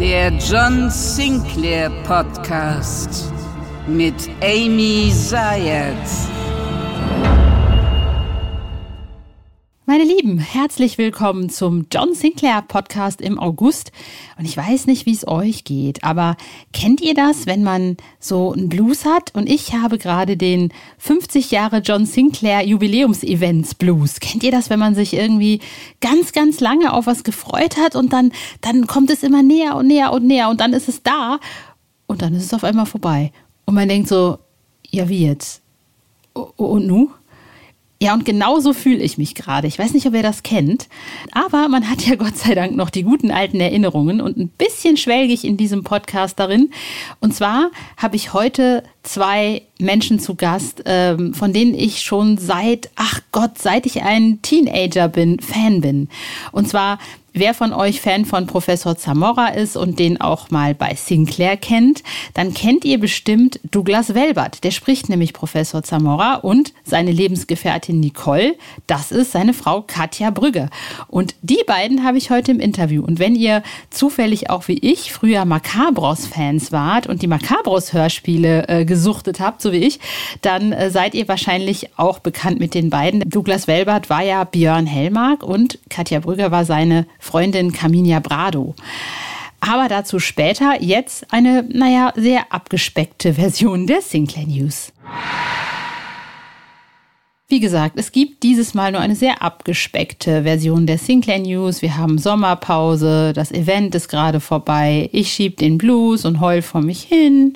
Der John Sinclair Podcast mit Amy Zayat. Meine Lieben, herzlich willkommen zum John Sinclair Podcast im August. Und ich weiß nicht, wie es euch geht, aber kennt ihr das, wenn man so einen Blues hat? Und ich habe gerade den 50 Jahre John Sinclair Jubiläumsevents Blues. Kennt ihr das, wenn man sich irgendwie ganz, ganz lange auf was gefreut hat und dann, dann kommt es immer näher und näher und näher und dann ist es da und dann ist es auf einmal vorbei. Und man denkt so, ja, wie jetzt? Und nu? Ja, und genau so fühle ich mich gerade. Ich weiß nicht, ob ihr das kennt, aber man hat ja Gott sei Dank noch die guten alten Erinnerungen und ein bisschen schwelge ich in diesem Podcast darin. Und zwar habe ich heute zwei Menschen zu Gast, ähm, von denen ich schon seit, ach Gott, seit ich ein Teenager bin, Fan bin. Und zwar Wer von euch Fan von Professor Zamora ist und den auch mal bei Sinclair kennt, dann kennt ihr bestimmt Douglas Welbert. Der spricht nämlich Professor Zamora und seine Lebensgefährtin Nicole, das ist seine Frau Katja Brügge. Und die beiden habe ich heute im Interview. Und wenn ihr zufällig auch wie ich früher Macabros-Fans wart und die Macabros-Hörspiele äh, gesuchtet habt, so wie ich, dann äh, seid ihr wahrscheinlich auch bekannt mit den beiden. Douglas Welbert war ja Björn Hellmark und Katja Brügge war seine Freundin Carminia Brado. Aber dazu später jetzt eine, naja, sehr abgespeckte Version der Sinclair News. Wie gesagt, es gibt dieses Mal nur eine sehr abgespeckte Version der Sinclair News. Wir haben Sommerpause, das Event ist gerade vorbei, ich schieb den Blues und heul vor mich hin.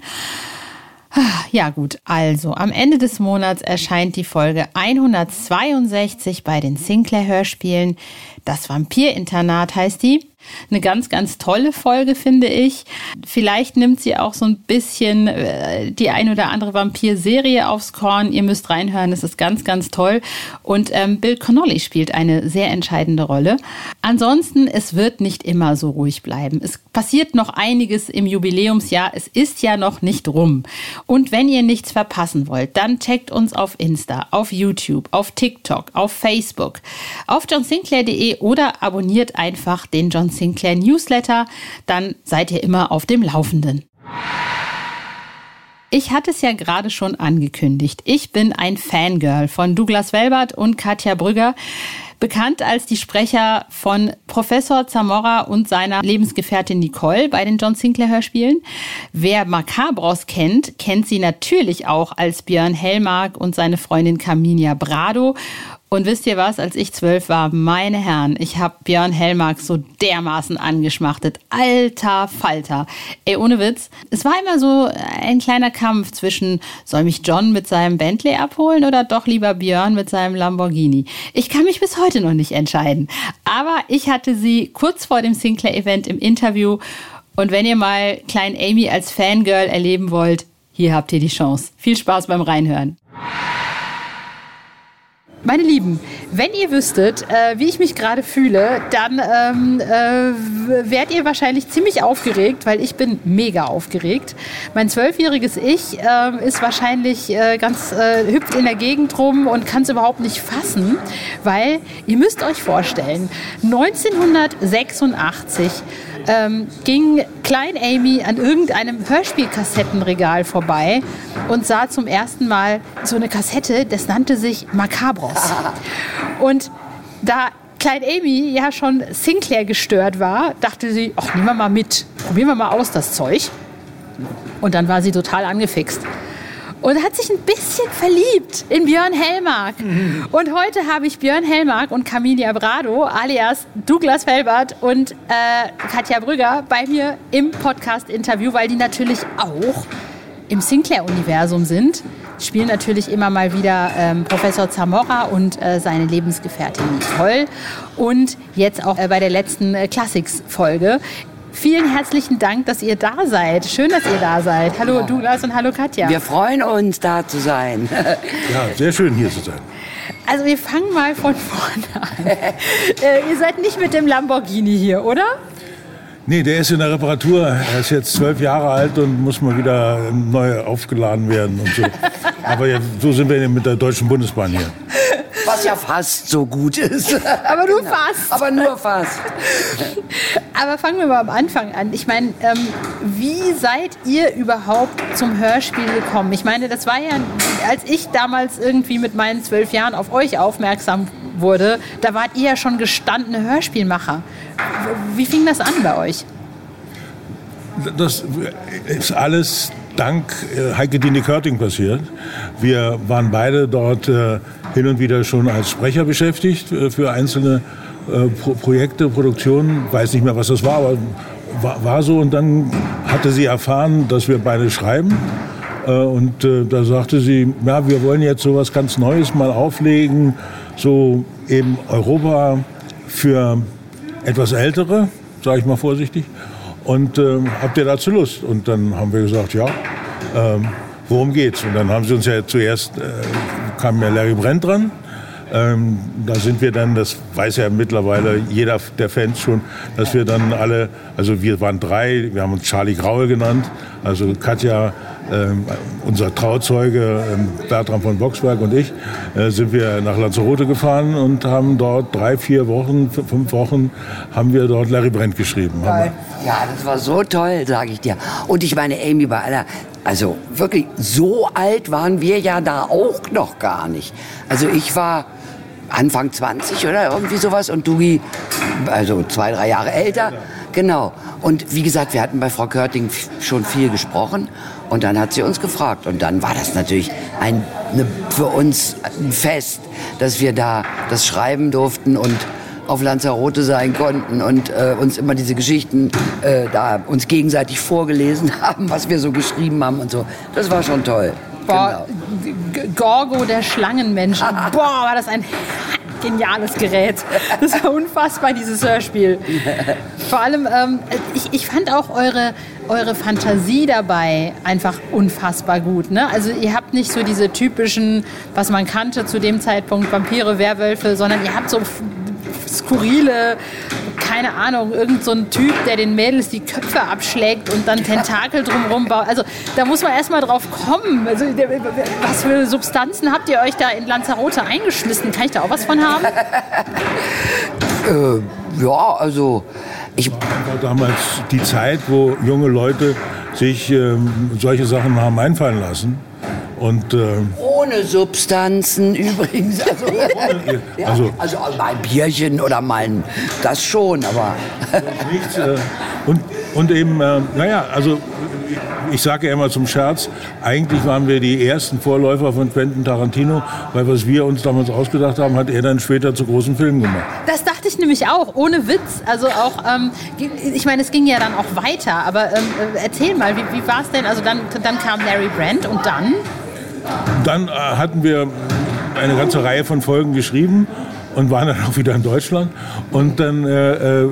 Ja gut, also am Ende des Monats erscheint die Folge 162 bei den Sinclair Hörspielen. Das Vampirinternat heißt die. Eine ganz, ganz tolle Folge, finde ich. Vielleicht nimmt sie auch so ein bisschen äh, die ein oder andere Vampir-Serie aufs Korn. Ihr müsst reinhören, es ist ganz, ganz toll. Und ähm, Bill Connolly spielt eine sehr entscheidende Rolle. Ansonsten, es wird nicht immer so ruhig bleiben. Es passiert noch einiges im Jubiläumsjahr. Es ist ja noch nicht rum. Und wenn ihr nichts verpassen wollt, dann checkt uns auf Insta, auf YouTube, auf TikTok, auf Facebook, auf johnsinclair.de oder abonniert einfach den John Sinclair Newsletter, dann seid ihr immer auf dem Laufenden. Ich hatte es ja gerade schon angekündigt. Ich bin ein Fangirl von Douglas Welbert und Katja Brügger bekannt als die Sprecher von Professor Zamora und seiner Lebensgefährtin Nicole bei den John Sinclair Hörspielen. Wer Macabros kennt, kennt sie natürlich auch als Björn Hellmark und seine Freundin Carminia Brado. Und wisst ihr was, als ich zwölf war, meine Herren, ich habe Björn Hellmark so dermaßen angeschmachtet. Alter Falter. Ey, ohne Witz. Es war immer so ein kleiner Kampf zwischen, soll mich John mit seinem Bentley abholen oder doch lieber Björn mit seinem Lamborghini? Ich kann mich bis heute noch nicht entscheiden. Aber ich hatte sie kurz vor dem Sinclair-Event im Interview. Und wenn ihr mal Klein Amy als Fangirl erleben wollt, hier habt ihr die Chance. Viel Spaß beim Reinhören. Meine Lieben, wenn ihr wüsstet, äh, wie ich mich gerade fühle, dann ähm, äh, wärt ihr wahrscheinlich ziemlich aufgeregt, weil ich bin mega aufgeregt. Mein zwölfjähriges Ich äh, ist wahrscheinlich äh, ganz äh, hüpft in der Gegend rum und kann es überhaupt nicht fassen, weil ihr müsst euch vorstellen, 1986 ähm, ging Klein Amy an irgendeinem Hörspielkassettenregal vorbei und sah zum ersten Mal so eine Kassette, das nannte sich Macabros. Und da Klein Amy ja schon Sinclair gestört war, dachte sie, ach, nehmen wir mal mit, probieren wir mal aus das Zeug. Und dann war sie total angefixt und hat sich ein bisschen verliebt in Björn Hellmark. Mhm. Und heute habe ich Björn Hellmark und Camilia Brado alias Douglas Felbert und äh, Katja Brügger bei mir im Podcast-Interview, weil die natürlich auch im Sinclair-Universum sind, spielen natürlich immer mal wieder ähm, Professor Zamora und äh, seine Lebensgefährtin Nicole und jetzt auch äh, bei der letzten äh, Classics-Folge. Vielen herzlichen Dank, dass ihr da seid. Schön, dass ihr da seid. Hallo ja. Douglas und hallo Katja. Wir freuen uns, da zu sein. ja, sehr schön hier zu sein. Also wir fangen mal von vorne an. äh, ihr seid nicht mit dem Lamborghini hier, oder? Nee, der ist in der Reparatur. Er ist jetzt zwölf Jahre alt und muss mal wieder neu aufgeladen werden und so. Aber ja, so sind wir mit der Deutschen Bundesbahn hier. Was ja fast so gut ist. Aber nur genau. fast. Aber nur fast. Aber fangen wir mal am Anfang an. Ich meine, ähm, wie seid ihr überhaupt zum Hörspiel gekommen? Ich meine, das war ja, als ich damals irgendwie mit meinen zwölf Jahren auf euch aufmerksam wurde, da wart ihr ja schon gestandene Hörspielmacher. Wie fing das an bei euch? Das ist alles dank äh, Heike Dine Körting passiert. Wir waren beide dort äh, hin und wieder schon als Sprecher beschäftigt äh, für einzelne Projekte, Produktionen. Weiß nicht mehr, was das war, aber war, so. Und dann hatte sie erfahren, dass wir beide schreiben. Und da sagte sie, ja, wir wollen jetzt so was ganz Neues mal auflegen, so eben Europa für etwas Ältere, sage ich mal vorsichtig. Und äh, habt ihr dazu Lust? Und dann haben wir gesagt, ja, ähm, worum geht's? Und dann haben sie uns ja zuerst, äh, kam ja Larry Brent dran. Ähm, da sind wir dann, das weiß ja mittlerweile jeder der Fans schon, dass wir dann alle, also wir waren drei, wir haben uns Charlie Graue genannt, also Katja, ähm, unser Trauzeuge ähm, Bertram von Boxberg und ich äh, sind wir nach Lanzarote gefahren und haben dort drei, vier Wochen, fünf Wochen haben wir dort Larry Brent geschrieben. Ja, das war so toll, sage ich dir. Und ich meine, Amy, bei aller, also wirklich so alt waren wir ja da auch noch gar nicht. Also ich war Anfang 20 oder irgendwie sowas und Dugi, also zwei, drei Jahre älter. Genau. Und wie gesagt, wir hatten bei Frau Körting schon viel gesprochen und dann hat sie uns gefragt. Und dann war das natürlich ein, eine, für uns ein Fest, dass wir da das schreiben durften und auf Lanzarote sein konnten und äh, uns immer diese Geschichten äh, da uns gegenseitig vorgelesen haben, was wir so geschrieben haben und so. Das war schon toll. Boah, genau. Gorgo, der Schlangenmensch. Boah, war das ein geniales Gerät. Das war unfassbar, dieses Hörspiel. Vor allem, ähm, ich, ich fand auch eure, eure Fantasie dabei einfach unfassbar gut. Ne? Also ihr habt nicht so diese typischen, was man kannte zu dem Zeitpunkt, Vampire, Werwölfe, sondern ihr habt so skurrile, keine Ahnung, irgend so ein Typ, der den Mädels die Köpfe abschlägt und dann Tentakel drumherum baut. Also da muss man erstmal drauf kommen. Also, was für Substanzen habt ihr euch da in Lanzarote eingeschmissen? Kann ich da auch was von haben? äh, ja, also ich war damals die Zeit, wo junge Leute sich ähm, solche Sachen haben einfallen lassen. Und, äh, Ohne Substanzen übrigens. Also, ja, also, also, mal ein Bierchen oder mal ein, das schon, aber. Nichts, äh, und, und eben, äh, naja, also ich sage ja immer zum Scherz, eigentlich waren wir die ersten Vorläufer von Quentin Tarantino, weil was wir uns damals ausgedacht haben, hat er dann später zu großen Filmen gemacht. Das dachte ich nämlich auch, ohne Witz. Also auch, ähm, ich meine, es ging ja dann auch weiter, aber ähm, äh, erzähl mal, wie, wie war es denn? Also dann, dann kam Larry Brand und dann? Dann äh, hatten wir eine ganze Reihe von Folgen geschrieben und waren dann auch wieder in Deutschland. Und dann äh, äh,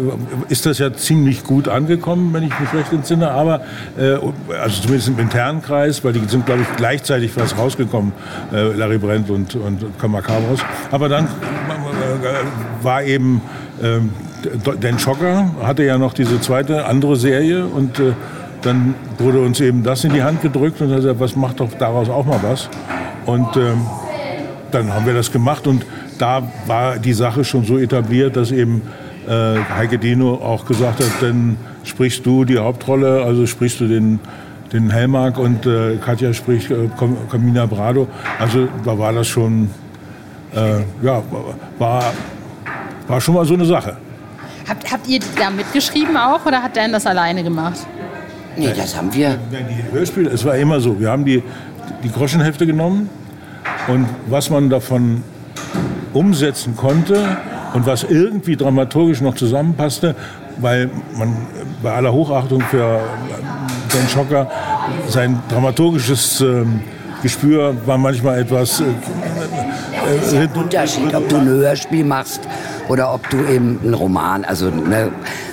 ist das ja ziemlich gut angekommen, wenn ich mich recht entsinne. Aber, äh, also zumindest im internen Kreis, weil die sind, glaube ich, gleichzeitig fast rausgekommen, äh, Larry Brent und, und Kamakaros. Aber dann äh, war eben ähm, Dan Schocker, hatte ja noch diese zweite andere Serie und äh, dann wurde uns eben das in die Hand gedrückt und er gesagt, was macht doch daraus auch mal was. Und ähm, dann haben wir das gemacht und da war die Sache schon so etabliert, dass eben äh, Heike Dino auch gesagt hat, dann sprichst du die Hauptrolle, also sprichst du den, den Helmark und äh, Katja spricht äh, Camina Brado. Also da war das schon, äh, ja, war, war schon mal so eine Sache. Habt, habt ihr da mitgeschrieben auch oder hat Dan das alleine gemacht? Nee, das haben wir. Die Hörspiele, es war immer so. Wir haben die, die Groschenhefte genommen und was man davon umsetzen konnte und was irgendwie dramaturgisch noch zusammenpasste, weil man bei aller Hochachtung für den Schocker sein dramaturgisches ähm, Gespür war manchmal etwas. Äh, ist ja ein Unterschied, ob du ein Hörspiel machst oder ob du eben einen Roman, also ne,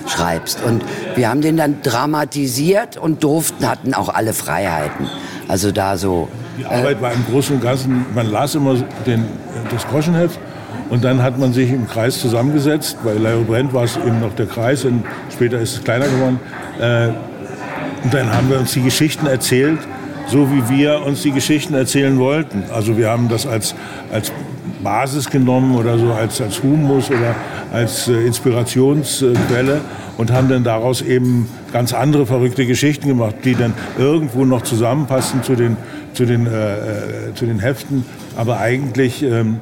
schreibst. Und wir haben den dann dramatisiert und durften, hatten auch alle Freiheiten. Also da so. Die Arbeit war im Großen und Ganzen, man las immer den, das Groschenheft und dann hat man sich im Kreis zusammengesetzt. Bei Leo Brent war es eben noch der Kreis und später ist es kleiner geworden. Äh, und dann haben wir uns die Geschichten erzählt, so wie wir uns die Geschichten erzählen wollten. Also wir haben das als, als Basis genommen oder so als, als Humus oder als äh, Inspirationsquelle und haben dann daraus eben ganz andere verrückte Geschichten gemacht, die dann irgendwo noch zusammenpassen zu den, zu den, äh, äh zu den Heften, aber eigentlich ähm,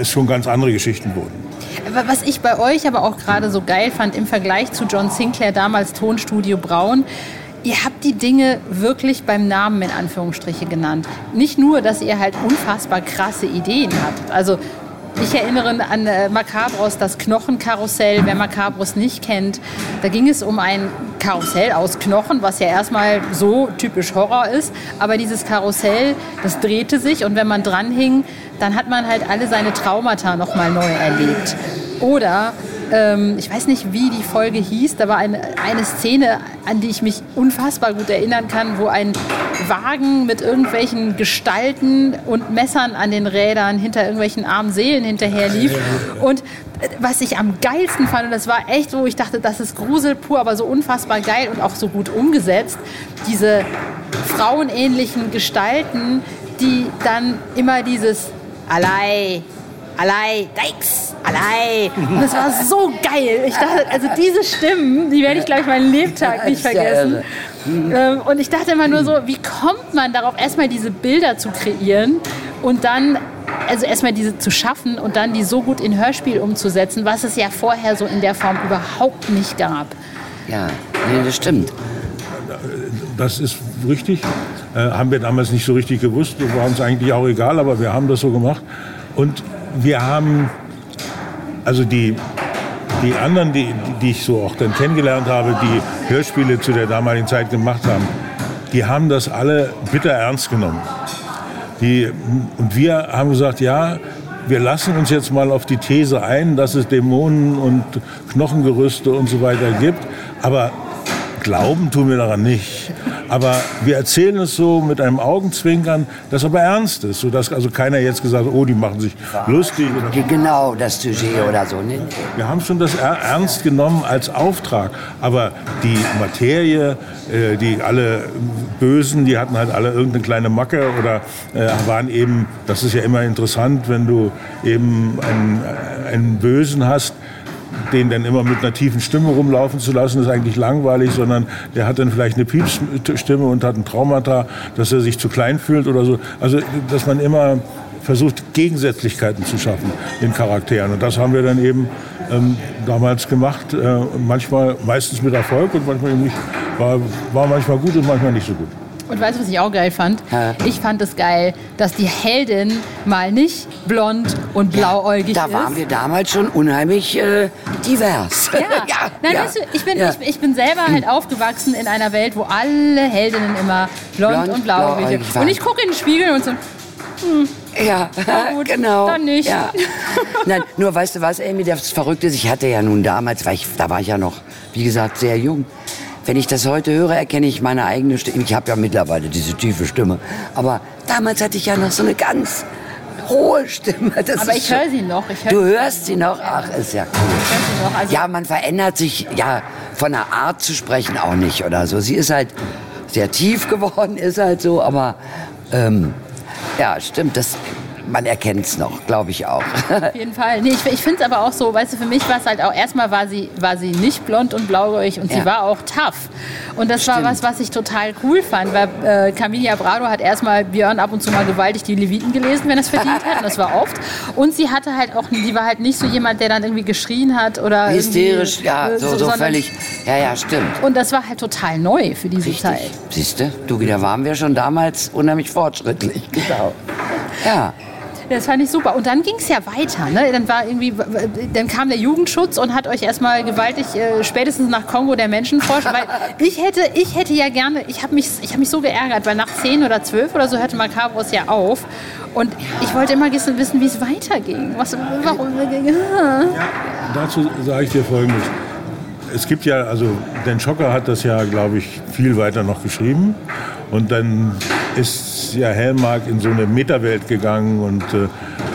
es schon ganz andere Geschichten wurden. Was ich bei euch aber auch gerade so geil fand im Vergleich zu John Sinclair, damals Tonstudio Braun, ihr habt die Dinge wirklich beim Namen in Anführungsstriche genannt. Nicht nur, dass ihr halt unfassbar krasse Ideen habt. Also ich erinnere an äh, Macabros, das Knochenkarussell. Wer Macabros nicht kennt, da ging es um ein Karussell aus Knochen, was ja erstmal so typisch Horror ist. Aber dieses Karussell, das drehte sich und wenn man dran hing, dann hat man halt alle seine Traumata nochmal neu erlebt. Oder ähm, ich weiß nicht, wie die Folge hieß, da war eine, eine Szene, an die ich mich unfassbar gut erinnern kann, wo ein Wagen mit irgendwelchen Gestalten und Messern an den Rädern hinter irgendwelchen armen Seelen hinterher lief. Und äh, was ich am geilsten fand, und das war echt so, ich dachte, das ist Grusel pur, aber so unfassbar geil und auch so gut umgesetzt, diese frauenähnlichen Gestalten, die dann immer dieses Allei, Allei, Deix, Allei. Und das war so geil. Ich dachte, also diese Stimmen, die werde ich, glaube ich, meinen Lebtag nicht vergessen. Ähm, und ich dachte immer nur so, wie kommt man darauf, erstmal diese Bilder zu kreieren und dann also erstmal diese zu schaffen und dann die so gut in Hörspiel umzusetzen, was es ja vorher so in der Form überhaupt nicht gab. Ja, nee, das stimmt. Das ist richtig. Äh, haben wir damals nicht so richtig gewusst. War uns eigentlich auch egal, aber wir haben das so gemacht. Und wir haben, also die, die anderen, die, die ich so auch dann kennengelernt habe, die Hörspiele zu der damaligen Zeit gemacht haben, die haben das alle bitter ernst genommen. Die, und wir haben gesagt, ja, wir lassen uns jetzt mal auf die These ein, dass es Dämonen und Knochengerüste und so weiter gibt, aber glauben tun wir daran nicht. Aber wir erzählen es so mit einem Augenzwinkern, das aber ernst ist, sodass also keiner jetzt gesagt hat, oh, die machen sich lustig. Oder genau, das Sujet oder so. Ne? Wir haben schon das ernst genommen als Auftrag. Aber die Materie, äh, die alle Bösen, die hatten halt alle irgendeine kleine Macke oder äh, waren eben, das ist ja immer interessant, wenn du eben einen, einen Bösen hast, den dann immer mit einer tiefen Stimme rumlaufen zu lassen, ist eigentlich langweilig, sondern der hat dann vielleicht eine Piepsstimme und hat ein Traumata, dass er sich zu klein fühlt oder so. Also, dass man immer versucht, Gegensätzlichkeiten zu schaffen in Charakteren. Und das haben wir dann eben ähm, damals gemacht. Äh, manchmal, meistens mit Erfolg und manchmal eben nicht. War, war manchmal gut und manchmal nicht so gut. Und weißt du, was ich auch geil fand? Ja. Ich fand es geil, dass die Heldin mal nicht blond und blauäugig da ist. Da waren wir damals schon unheimlich äh, divers. Ja, ja Nein, ja. Weißt du, ich, bin, Ja. ich, ich bin selber halt aufgewachsen in einer Welt, wo alle Heldinnen immer blond, Blond, und blauäugig sind. waren. Und ich gucke in den Spiegel und so, Ja, gut, genau. dann nicht. Ja. Nein, nur weißt du was, Amy, das Verrückte ist, ich hatte ja nun damals, weil ich, da war ich ja noch, wie gesagt, sehr jung. Wenn ich das heute höre, erkenne ich meine eigene Stimme. Ich habe ja mittlerweile diese tiefe Stimme. Aber damals hatte ich ja noch so eine ganz hohe Stimme. Das aber ich höre sie noch. Höre Du hörst sie noch? Ach, ist ja cool. noch. Also, Ja, man verändert sich, ja, von der Art zu sprechen auch nicht oder so. Sie ist halt sehr tief geworden, ist halt so, aber ähm, ja, stimmt, das, man erkennt es noch, glaube ich auch. Auf jeden Fall. Nee, ich, ich finde es aber auch so, weißt du, für mich war es halt auch, erstmal war sie, war sie nicht blond und blauäugig und sie Ja. war auch tough. Und das war Stimmt. was, was ich total cool fand, weil äh, Camilia Brado hat erstmal Björn ab und zu mal gewaltig die Leviten gelesen, wenn er es verdient hat, und das war oft. Und sie hatte halt auch, die war halt nicht so jemand, der dann irgendwie geschrien hat oder Hysterisch, ja, äh, so, so sondern- völlig. Ja, ja, stimmt. Und das war halt total neu für diese Zeit. Richtig. Siehst du, du, da waren wir schon damals unheimlich fortschrittlich. Genau. Ja. Das fand ich super. Und dann ging es ja weiter. Ne? Dann war irgendwie, dann kam der Jugendschutz und hat euch erstmal gewaltig äh, spätestens nach Kongo der Menschen forscht. weil ich hätte, ich hätte ja gerne, ich habe mich, hab mich so geärgert, weil nach zehn oder zwölf oder so hörte Macabros ja auf. Und ich wollte immer wissen, wie es weiterging. Was, warum? Ja, dazu sage ich dir Folgendes. Es gibt ja, also Dan Schocker hat das ja, glaube ich, viel weiter noch geschrieben. Und dann ist ja Hellmark in so eine Metawelt gegangen und äh,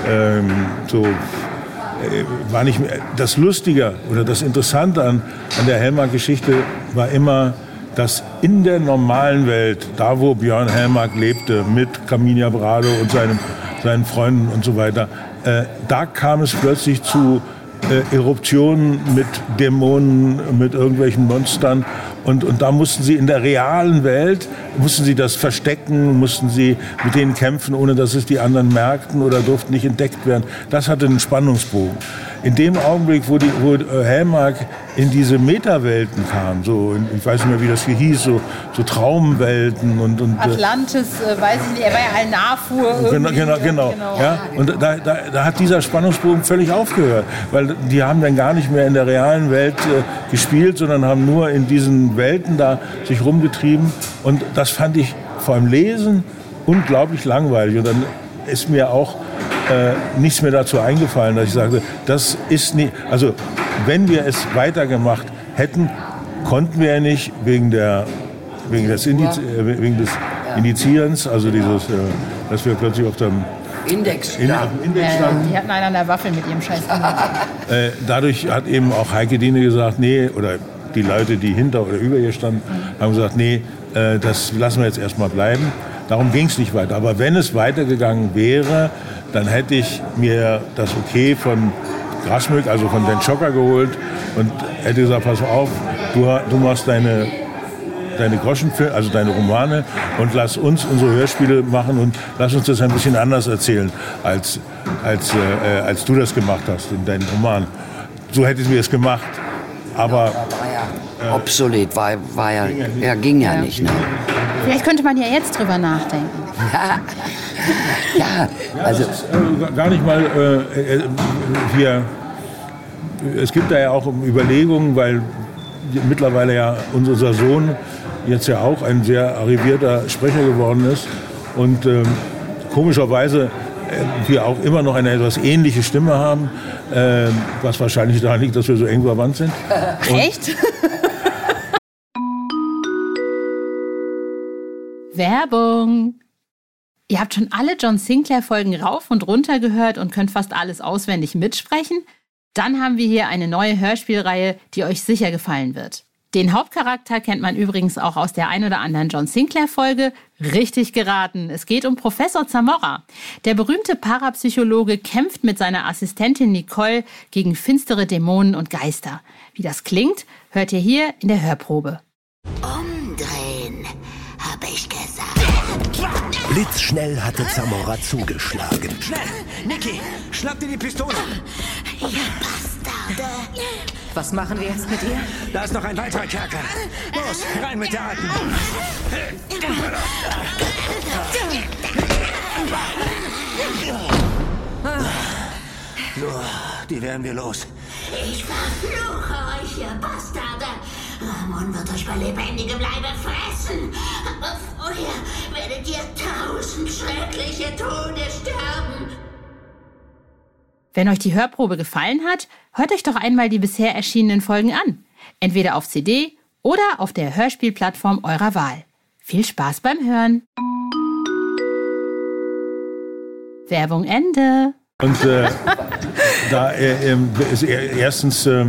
ähm, so äh, war nicht mehr. Das Lustige oder das Interessante an, an der Hellmark-Geschichte war immer, dass in der normalen Welt, da wo Björn Hellmark lebte, mit Caminia Brado und seinem, seinen Freunden und so weiter, äh, da kam es plötzlich zu äh, Eruptionen mit Dämonen, mit irgendwelchen Monstern. Und, und da mussten sie in der realen Welt, mussten sie das verstecken, mussten sie mit denen kämpfen, ohne dass es die anderen merkten oder durften nicht entdeckt werden. Das hatte einen Spannungsbogen in dem Augenblick, wo, die, wo äh, Helmark in diese Metawelten kam, so, ich weiß nicht mehr, wie das hier hieß, so, so Traumwelten und, und äh, Atlantis, äh, weiß ich nicht, er war ja ein Nahfuhr. Genau, genau, genau, genau. Ja, und da, da, da hat dieser Spannungsbogen völlig aufgehört, weil die haben dann gar nicht mehr in der realen Welt äh, gespielt, sondern haben nur in diesen Welten da sich rumgetrieben und das fand ich vor allem Lesen unglaublich langweilig und dann ist mir auch äh, nichts mehr dazu eingefallen, dass ich sagte, das ist nicht, also wenn wir es weitergemacht hätten, konnten wir ja nicht wegen, der, wegen, des, Indiz, äh, wegen des Indizierens, also dieses, äh, dass wir plötzlich auf dem Index in, Index standen. die hatten einen an der Waffel mit ihrem Scheiß. äh, dadurch hat eben auch Heike Diene gesagt, nee, oder die Leute, die hinter oder über ihr standen, haben gesagt, nee, äh, das lassen wir jetzt erstmal bleiben. Darum ging es nicht weiter. Aber wenn es weitergegangen wäre, dann hätte ich mir das Okay von Grasmück, also von Den Schocker geholt und hätte gesagt, pass auf, du, du machst deine, deine Groschenfilme, also deine Romane und lass uns unsere Hörspiele machen und lass uns das ein bisschen anders erzählen, als, als, äh, als du das gemacht hast in deinem Roman. So hätten wir es gemacht. Aber obsolet, war, war ja, ging ja, ja, ging ja, nicht. Ne? Vielleicht könnte man ja jetzt drüber nachdenken. ja, also ja, ist, äh, gar nicht mal äh, äh, hier. Es gibt da ja auch Überlegungen, weil mittlerweile ja unser Sohn jetzt ja auch ein sehr arrivierter Sprecher geworden ist und ähm, komischerweise äh, wir auch immer noch eine etwas ähnliche Stimme haben, äh, was wahrscheinlich daran liegt, dass wir so eng verwandt sind. Und Echt? Werbung. Ihr habt schon alle John Sinclair-Folgen rauf und runter gehört und könnt fast alles auswendig mitsprechen? Dann haben wir hier eine neue Hörspielreihe, die euch sicher gefallen wird. Den Hauptcharakter kennt man übrigens auch aus der ein oder anderen John Sinclair-Folge. Richtig geraten. Es geht um Professor Zamora. Der berühmte Parapsychologe kämpft mit seiner Assistentin Nicole gegen finstere Dämonen und Geister. Wie das klingt, hört ihr hier in der Hörprobe. Umdrehen, habe ich gesagt. Blitzschnell hatte Zamora zugeschlagen. Schnell! Niki, schnapp dir die Pistole! Ihr Bastarde! Was machen wir jetzt mit ihr? Da ist noch ein weiterer Kerker. Los, rein mit der Alten! So, die werden wir los. Ich verfluche euch, ihr Bastarde! Ramon wird euch bei lebendigem Leibe fressen. Vorher werdet ihr tausend schreckliche Tode sterben. Wenn euch die Hörprobe gefallen hat, hört euch doch einmal die bisher erschienenen Folgen an. Entweder auf CD oder auf der Hörspielplattform eurer Wahl. Viel Spaß beim Hören. Werbung Ende. Und äh, da äh, ist erstens äh,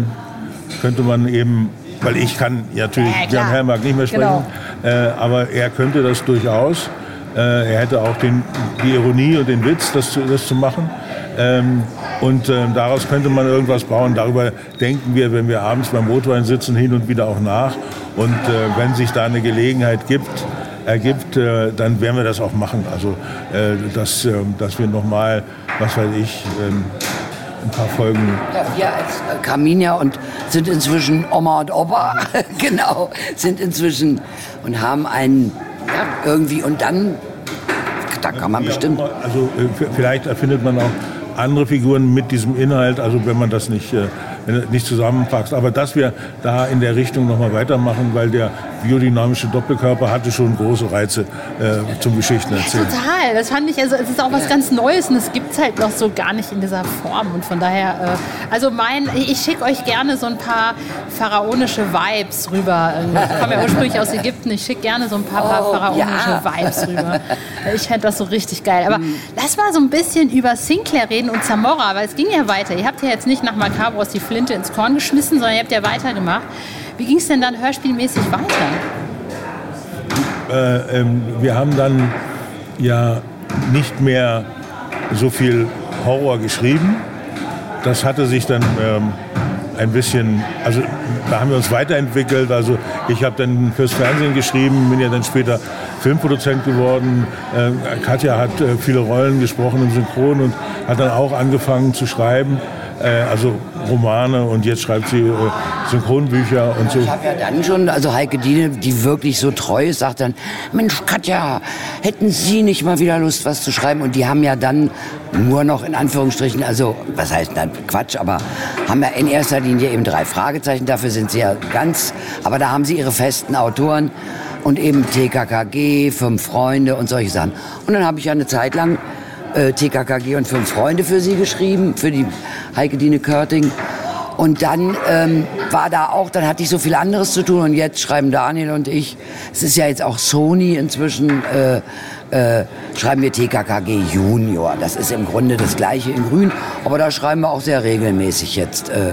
könnte man eben, weil ich kann natürlich ja, Björn Herrmark nicht mehr sprechen, genau. Aber er könnte das durchaus. Äh, er hätte auch den, die Ironie und den Witz, das, das zu machen. Ähm, und äh, daraus könnte man irgendwas bauen. Darüber denken wir, wenn wir abends beim Rotwein sitzen, hin und wieder auch nach. Und äh, wenn sich da eine Gelegenheit gibt, ergibt, äh, dann werden wir das auch machen. Also, äh, dass, ähm, dass wir nochmal, was weiß ich, ähm, ein paar Folgen. Ja, wir als Carminia und sind inzwischen Oma und Opa, genau, sind inzwischen und haben einen, ja, irgendwie, und dann da kann man bestimmt. Also äh, vielleicht erfindet man auch andere Figuren mit diesem Inhalt, also wenn man das nicht, äh, nicht zusammenpackt. Aber dass wir da in der Richtung nochmal weitermachen, weil der biodynamische Doppelkörper hatte schon große Reize äh, zum Geschichten erzählen. Ja, total, das fand ich, also es ist auch was ganz Neues und es gibt es halt noch so gar nicht in dieser Form. Und von daher, äh, also mein, ich schicke euch gerne so ein paar pharaonische Vibes rüber. Ich komme ja ursprünglich aus Ägypten, ich schicke gerne so ein paar, paar Oh, pharaonische ja. Vibes rüber. Ich fände das so richtig geil. Aber lass mal so ein bisschen über Sinclair reden und Zamora, weil es ging ja weiter. Ihr habt ja jetzt nicht nach Macabros die Flinte ins Korn geschmissen, sondern ihr habt ja weitergemacht. Wie ging es denn dann hörspielmäßig weiter? Äh, ähm, wir haben dann ja nicht mehr so viel Horror geschrieben. Das hatte sich dann ähm, ein bisschen, also da haben wir uns weiterentwickelt. Also ich habe dann fürs Fernsehen geschrieben, bin ja dann später Filmproduzent geworden. Äh, Katja hat äh, viele Rollen gesprochen im Synchron und hat dann auch angefangen zu schreiben. Äh, also Romane und jetzt schreibt sie äh, Synchronbücher und so. Ich habe ja dann schon, also Heike Diene, die wirklich so treu ist, sagt dann, Mensch Katja, hätten Sie nicht mal wieder Lust, was zu schreiben? Und die haben ja dann nur noch in Anführungsstrichen, also was heißt dann Quatsch, aber haben ja in erster Linie eben drei Fragezeichen, dafür sind sie ja ganz, aber da haben sie ihre festen Autoren und eben TKKG, Fünf Freunde und solche Sachen. Und dann habe ich ja eine Zeit lang äh, TKKG und Fünf Freunde für sie geschrieben, für die Heike Diene Körting. Und dann ähm, war da auch, dann hatte ich so viel anderes zu tun und jetzt schreiben Daniel und ich, es ist ja jetzt auch Sony inzwischen, äh, äh, schreiben wir TKKG Junior. Das ist im Grunde das gleiche in grün, aber da schreiben wir auch sehr regelmäßig jetzt. Äh,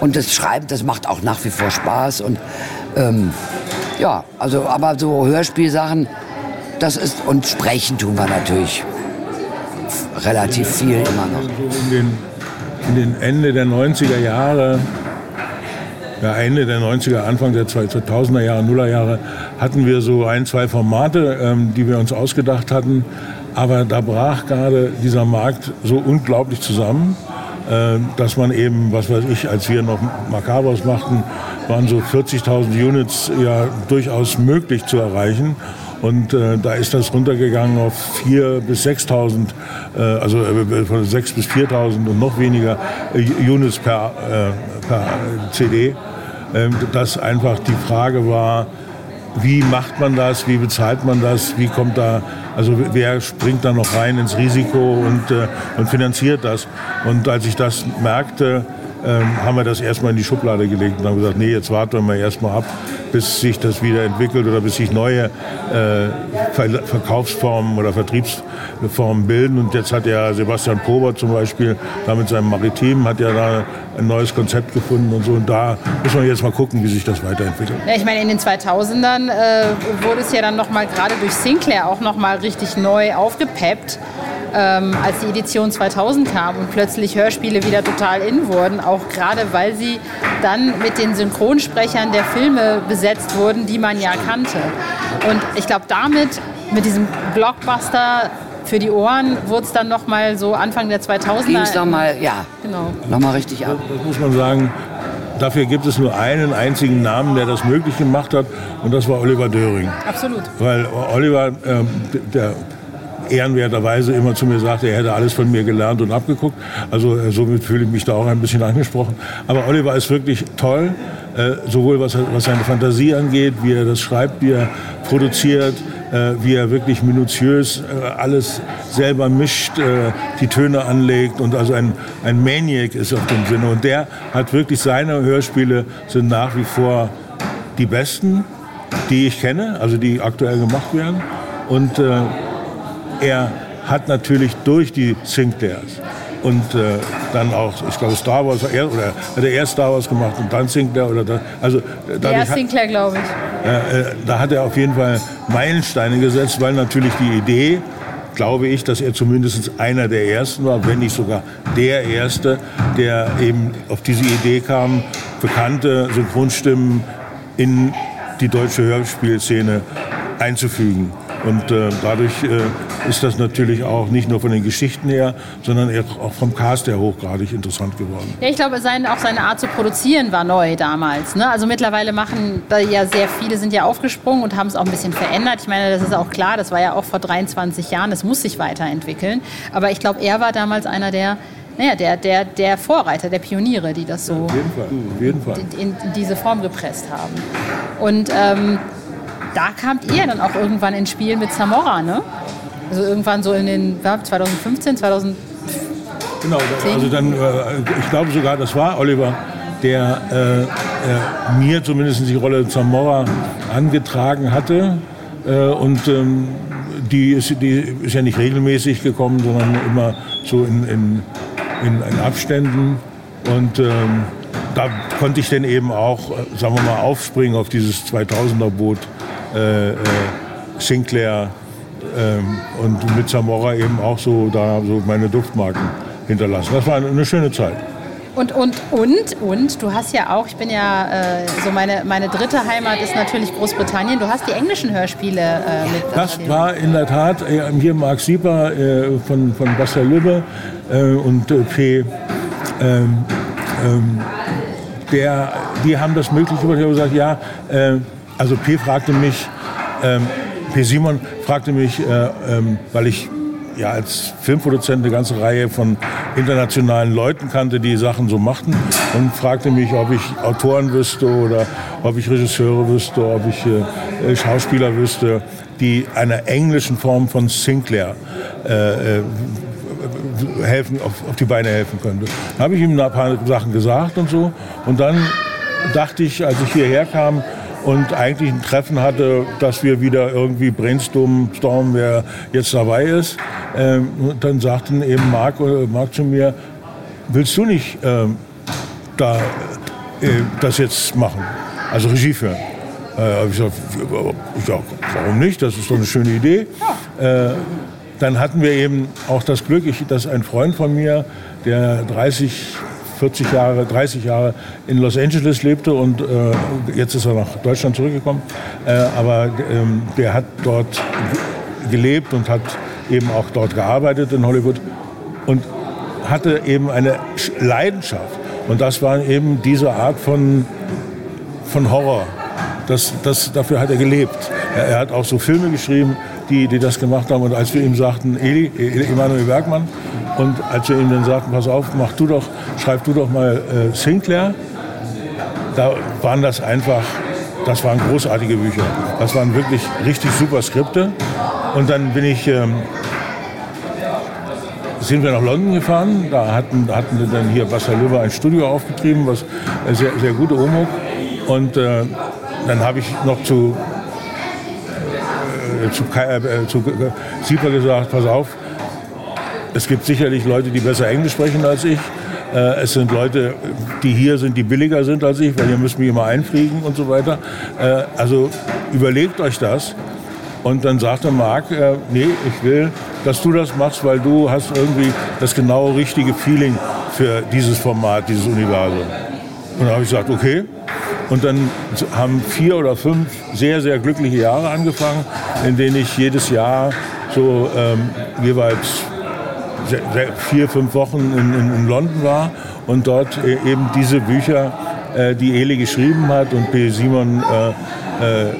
und das Schreiben, das macht auch nach wie vor Spaß und ähm, ja, also aber so Hörspielsachen, das ist, und Sprechen tun wir natürlich relativ viel immer noch. So in den, in den Ende der 90er Jahre, ja Ende der 90er, Anfang der 2000er Jahre, Nuller Jahre, hatten wir so ein, zwei Formate, ähm, die wir uns ausgedacht hatten. Aber da brach gerade dieser Markt so unglaublich zusammen, äh, dass man eben, was weiß ich, als wir noch Macabros machten, waren so 40.000 Units ja durchaus möglich zu erreichen. Und äh, da ist das runtergegangen auf 4.000 bis 6.000, äh, also äh, von 6.000 bis 4.000 und noch weniger äh, Units per, äh, per CD. Ähm, dass einfach die Frage war, wie macht man das, wie bezahlt man das, wie kommt da, also wer springt da noch rein ins Risiko und, äh, und finanziert das. Und als ich das merkte, ähm, haben wir das erstmal in die Schublade gelegt und haben gesagt, nee, jetzt warten wir mal erstmal ab, bis sich das wieder entwickelt oder bis sich neue äh, Ver Verkaufsformen oder Vertriebsformen bilden. Und jetzt hat ja Sebastian Prober zum Beispiel, da mit seinem Maritim, hat ja da ein neues Konzept gefunden und so. Und da muss man jetzt mal gucken, wie sich das weiterentwickelt. Ja, ich meine, in den 2000ern äh, wurde es ja dann noch mal gerade durch Sinclair auch noch mal richtig neu aufgepeppt, ähm, als die Edition 2000 kam und plötzlich Hörspiele wieder total in wurden, auch gerade weil sie dann mit den Synchronsprechern der Filme besetzt wurden, die man ja kannte. Und ich glaube, damit, mit diesem Blockbuster für die Ohren, wurde es dann noch mal so Anfang der 2000er. Ging es nochmal, ja, Genau. nochmal richtig ab. Das muss man sagen. Dafür gibt es nur einen einzigen Namen, der das möglich gemacht hat, und das war Oliver Döring. Absolut. Weil Oliver, ähm, der ehrenwerterweise immer zu mir sagte, er hätte alles von mir gelernt und abgeguckt. Also äh, somit fühle ich mich da auch ein bisschen angesprochen. Aber Oliver ist wirklich toll, äh, sowohl was, was seine Fantasie angeht, wie er das schreibt, wie er produziert, äh, wie er wirklich minutiös äh, alles selber mischt, äh, die Töne anlegt und also ein, ein Maniac ist auf dem Sinne. Und der hat wirklich seine Hörspiele sind nach wie vor die besten, die ich kenne, also die aktuell gemacht werden. Und äh, er hat natürlich durch die Sinclairs und äh, dann auch, ich glaube Star Wars, er, oder hat er erst Star Wars gemacht und dann Sinclair oder dann, also äh, Ja, hat, Sinclair, glaube ich. äh, äh, da hat er auf jeden Fall Meilensteine gesetzt, weil natürlich die Idee, glaube ich, dass er zumindest einer der Ersten war, wenn nicht sogar der Erste, der eben auf diese Idee kam, bekannte Synchronstimmen in die deutsche Hörspielszene einzufügen. Und äh, dadurch äh, ist das natürlich auch nicht nur von den Geschichten her, sondern auch vom Cast her hochgradig interessant geworden. Ja, ich glaube, sein, auch seine Art zu produzieren war neu damals. Ne? Also mittlerweile machen da ja sehr viele, sind ja aufgesprungen und haben es auch ein bisschen verändert. Ich meine, das ist auch klar, das war ja auch vor 23 Jahren, das muss sich weiterentwickeln. Aber ich glaube, er war damals einer der naja, der, der, der Vorreiter, der Pioniere, die das so auf jeden Fall, auf jeden Fall. In, in, diese Form gepresst haben. Und ähm, da kamt ihr dann auch irgendwann ins Spiel mit Zamora, ne? Also irgendwann so in den 2015, 2000. Genau, also dann, äh, ich glaube sogar, das war Oliver, der äh, äh, mir zumindest die Rolle Zamora angetragen hatte. Äh, und ähm, die, ist, die ist ja nicht regelmäßig gekommen, sondern immer so in, in in, in Abständen. Und ähm, da konnte ich dann eben auch, äh, sagen wir mal, aufspringen auf dieses 2000er-Boot äh, äh, Sinclair ähm, und mit Zamora eben auch so da so meine Duftmarken hinterlassen. Das war eine, schöne Zeit. Und, und, und, und, du hast ja auch, ich bin ja, äh, so meine, meine dritte Heimat ist natürlich Großbritannien. Du hast die englischen Hörspiele äh, mit. Das war in der Tat äh, hier Marc Sieper äh, von, von Basta Lübbe äh, und äh, P. Ähm, ähm, der, die haben das möglich gemacht. Ich habe gesagt, ja, also P fragte mich, ähm, P. Simon fragte mich, ähm, weil ich ja, als Filmproduzent eine ganze Reihe von internationalen Leuten kannte, die Sachen so machten und fragte mich, ob ich Autoren wüsste oder ob ich Regisseure wüsste, ob ich äh, Schauspieler wüsste, die einer englischen Form von Sinclair äh, äh helfen, auf, auf, die Beine helfen könnte. Da habe ich ihm ein paar Sachen gesagt und so. Und dann dachte ich, als ich hierher kam, und eigentlich ein Treffen hatte, dass wir wieder irgendwie brainstormen, wer jetzt dabei ist. Ähm, dann sagten eben Marc, äh, Marc zu mir, willst du nicht ähm, da, äh, das jetzt machen, also Regie führen? Äh, ich gesagt, ja, warum nicht? Das ist doch eine schöne Idee. Äh, dann hatten wir eben auch das Glück, ich, dass ein Freund von mir, der 30 40 Jahre, 30 Jahre in Los Angeles lebte und äh, jetzt ist er nach Deutschland zurückgekommen. Äh, aber ähm, der hat dort gelebt und hat eben auch dort gearbeitet in Hollywood und hatte eben eine Leidenschaft. Und das war eben diese Art von, von Horror. Das, das, dafür hat er gelebt. Er, er hat auch so Filme geschrieben, die, die das gemacht haben. Und als wir ihm sagten, Eli, Emanuel Bergmann, und als wir ihm dann sagten, pass auf, mach du doch, schreib du doch mal äh, Sinclair, da waren das einfach, das waren großartige Bücher. Das waren wirklich richtig super Skripte. Und dann bin ich, ähm, sind wir nach London gefahren. Da hatten, hatten wir dann hier Bassalöwe ein Studio aufgetrieben, was sehr, sehr gute Omok. Und äh, dann habe ich noch zu, zu, äh, zu Sieper gesagt, pass auf, es gibt sicherlich Leute, die besser Englisch sprechen als ich. Äh, es sind Leute, die hier sind, die billiger sind als ich, weil ihr müsst mich immer einfliegen und so weiter. Äh, also überlegt euch das. Und dann sagte Marc, äh, nee, ich will, dass du das machst, weil du hast irgendwie das genau richtige Feeling für dieses Format, dieses Universum. Und dann habe ich gesagt, okay. Und dann haben vier oder fünf sehr, sehr glückliche Jahre angefangen, in denen ich jedes Jahr so ähm, jeweils vier, fünf Wochen in, in, in, London war und dort e, eben diese Bücher, äh, die Eli geschrieben hat und P. Simon äh, äh,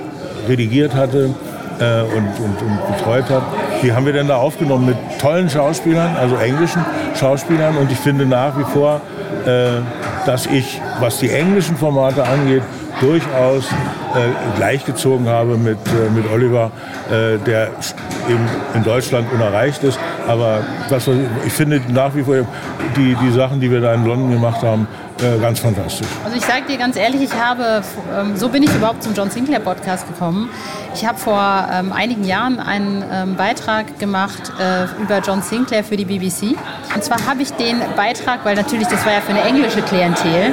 redigiert hatte äh, und, und, und, betreut hat, die haben wir dann da aufgenommen mit tollen Schauspielern, also englischen Schauspielern. Und ich finde nach wie vor, äh, dass ich, was die englischen Formate angeht, durchaus äh, gleichgezogen habe mit, äh, mit Oliver, äh, der eben in Deutschland unerreicht ist. Aber das, ich finde nach wie vor die, die Sachen, die wir da in London gemacht haben, äh, ganz fantastisch. Also ich sage dir ganz ehrlich, ich habe, ähm, so bin ich überhaupt zum John Sinclair Podcast gekommen. Ich habe vor ähm, einigen Jahren einen ähm, Beitrag gemacht äh, über John Sinclair für die BBC. Und zwar habe ich den Beitrag, weil natürlich das war ja für eine englische Klientel,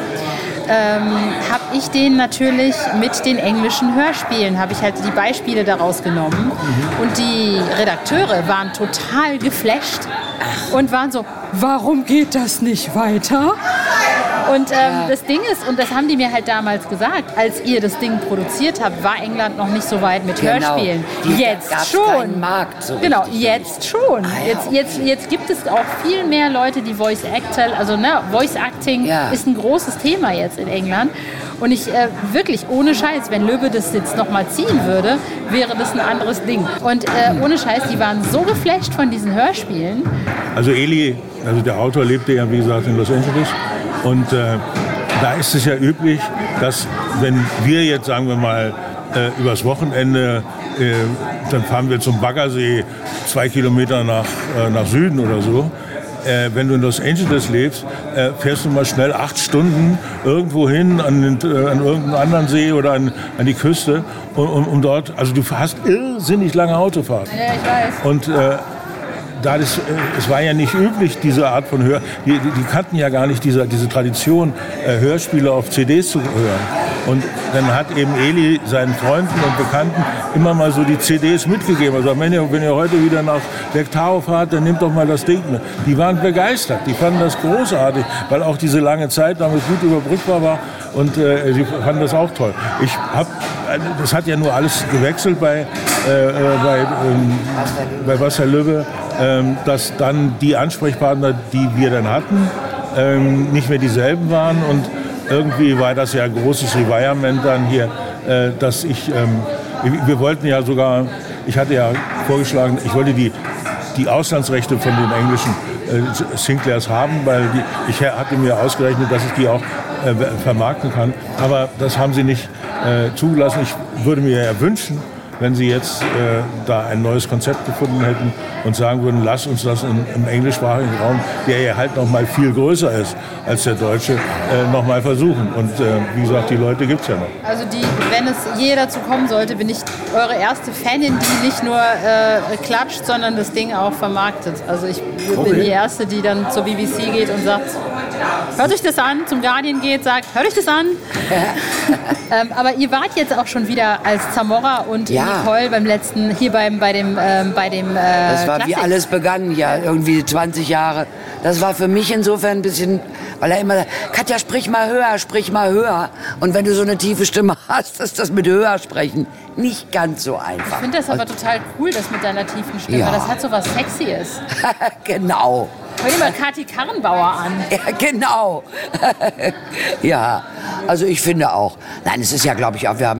ähm, habe ich den natürlich mit den englischen Hörspielen, habe ich halt die Beispiele daraus genommen. Mhm. Und die Redakteure waren total geflasht und waren so, warum geht das nicht weiter? Und ähm, das Ding ist, und das haben die mir halt damals gesagt, als ihr das Ding produziert habt, war England noch nicht so weit mit Genau. Hörspielen. Die- Jetzt schon. Markt so genau, jetzt schon. Ah, ja, jetzt, jetzt, jetzt gibt es auch viel mehr Leute, die Voice Actor, also ne, Voice Acting Ja. ist ein großes Thema jetzt in England. Und ich äh, wirklich ohne Scheiß, wenn Löbe das jetzt nochmal ziehen würde, wäre das ein anderes Ding. Und äh, ohne Scheiß, die waren so geflasht von diesen Hörspielen. Also Eli, also der Autor lebte ja wie gesagt in Los Angeles und äh, da ist es ja üblich, dass wenn wir jetzt sagen wir mal äh, übers Wochenende, äh, dann fahren wir zum Baggersee zwei Kilometer nach, äh, nach Süden oder so. Äh, wenn du in Los Angeles lebst, äh, fährst du mal schnell acht Stunden irgendwo hin an, den, äh, an irgendeinen anderen See oder an, an die Küste, um, um, dort, also du hast irrsinnig lange Autofahrten. Ja, ich weiß. Und da das, äh, es war ja nicht üblich, diese Art von Hör... Die, die, die kannten ja gar nicht diese, diese Tradition, äh, Hörspiele auf CDs zu hören. Und dann hat eben Eli seinen Freunden und Bekannten immer mal so die CDs mitgegeben. Also wenn ihr, wenn ihr heute wieder nach Tahoe fahrt, dann nehmt doch mal das Ding mit. Die waren begeistert, die fanden das großartig, weil auch diese lange Zeit damit gut überbrückbar war. Und äh, sie fanden das auch toll. Ich hab, äh, das hat ja nur alles gewechselt bei, äh, äh, bei, ähm, bei Wasser ähm, dass dann die Ansprechpartner, die wir dann hatten, ähm, nicht mehr dieselben waren. Und irgendwie war das ja ein großes Revirement dann hier, äh, dass ich, ähm, wir- wir wollten ja sogar, ich hatte ja vorgeschlagen, ich wollte die, die Auslandsrechte von den englischen äh, Sinclairs haben, weil die, ich hatte mir ausgerechnet, dass ich die auch äh, vermarkten kann. Aber das haben sie nicht zugelassen. Ich würde mir ja wünschen, wenn Sie jetzt äh, da ein neues Konzept gefunden hätten und sagen würden, lass uns das in, im englischsprachigen Raum, der ja halt noch mal viel größer ist als der deutsche, äh, noch mal versuchen. Und äh, wie gesagt, die Leute gibt es ja noch. Also die, wenn es je dazu kommen sollte, bin ich eure erste Fanin, die nicht nur äh, klatscht, sondern das Ding auch vermarktet. Also ich bin Okay. die erste, die dann zur BBC geht und sagt, hört euch das an, zum Guardian geht, sagt, hört euch das an. ähm, aber ihr wart jetzt auch schon wieder als Zamora und Ja. Nicole beim letzten, hier beim, bei dem, ähm, bei dem äh, Das war wie Klassik- alles begann, ja, irgendwie 20 Jahre. Das war für mich insofern ein bisschen, weil er immer, Katja, sprich mal höher, sprich mal höher. Und wenn du so eine tiefe Stimme hast, ist das mit höher sprechen nicht ganz so einfach. Ich finde das aber total cool, das mit deiner tiefen Stimme. Ja. Das hat so was Sexyes. genau. Hör dir mal Kathi Karrenbauer an. Ja, genau. ja, also ich finde auch. Nein, es ist ja, glaube ich, auch, wir haben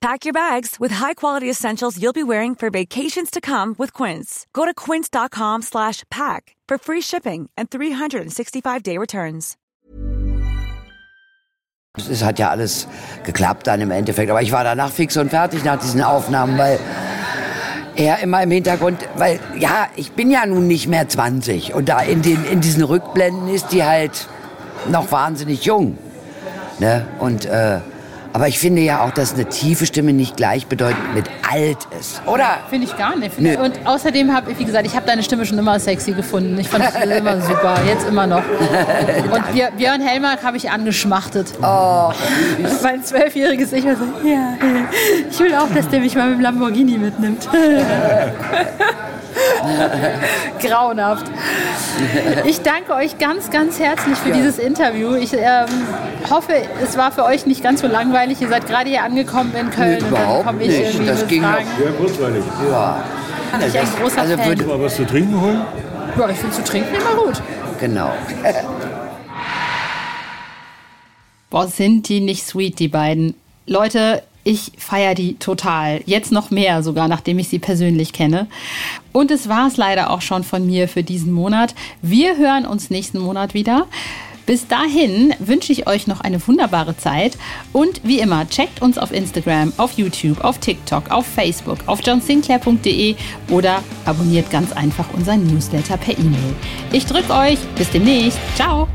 Pack your bags with high-quality essentials you'll be wearing for vacations to come with Quince. Go to quince.com slash pack for free shipping and 365-day returns. Es hat ja alles geklappt dann im Endeffekt. Aber ich war danach fix und fertig nach diesen Aufnahmen, weil er immer im Hintergrund, weil ja, ich bin ja nun nicht mehr 20 und da in, den, in diesen Rückblenden ist die halt noch wahnsinnig jung. Ne? Und, äh, aber ich finde ja auch, dass eine tiefe Stimme nicht gleichbedeutend mit alt ist, oder? Finde ich gar nicht. Nö. Und außerdem habe ich, wie gesagt, ich habe deine Stimme schon immer sexy gefunden. Ich fand es immer super, jetzt immer noch. Und Björ- Björn Hellmark habe ich angeschmachtet. Oh. Mein zwölfjähriges Ich war so, ja, ich will auch, dass der mich mal mit dem Lamborghini mitnimmt. Grauenhaft. Ich danke euch ganz, ganz herzlich für dieses Interview. Ich ähm, hoffe, es war für euch nicht ganz so langweilig. Ihr seid gerade hier angekommen in Köln und dann überhaupt nicht. Das ging Fragen. Sehr kurzweilig. Ja. Bin ich ein großer Also Fan. Mal was zu trinken holen? Ja, ich finde zu trinken immer gut. Genau. Boah, sind die nicht sweet, die beiden. Leute, ich feiere die total. Jetzt noch mehr sogar, nachdem ich sie persönlich kenne. Und es war es leider auch schon von mir für diesen Monat. Wir hören uns nächsten Monat wieder. Bis dahin wünsche ich euch noch eine wunderbare Zeit und wie immer checkt uns auf Instagram, auf YouTube, auf TikTok, auf Facebook, auf johnsinclair.de oder abonniert ganz einfach unseren Newsletter per E-Mail. Ich drücke euch, bis demnächst. Ciao!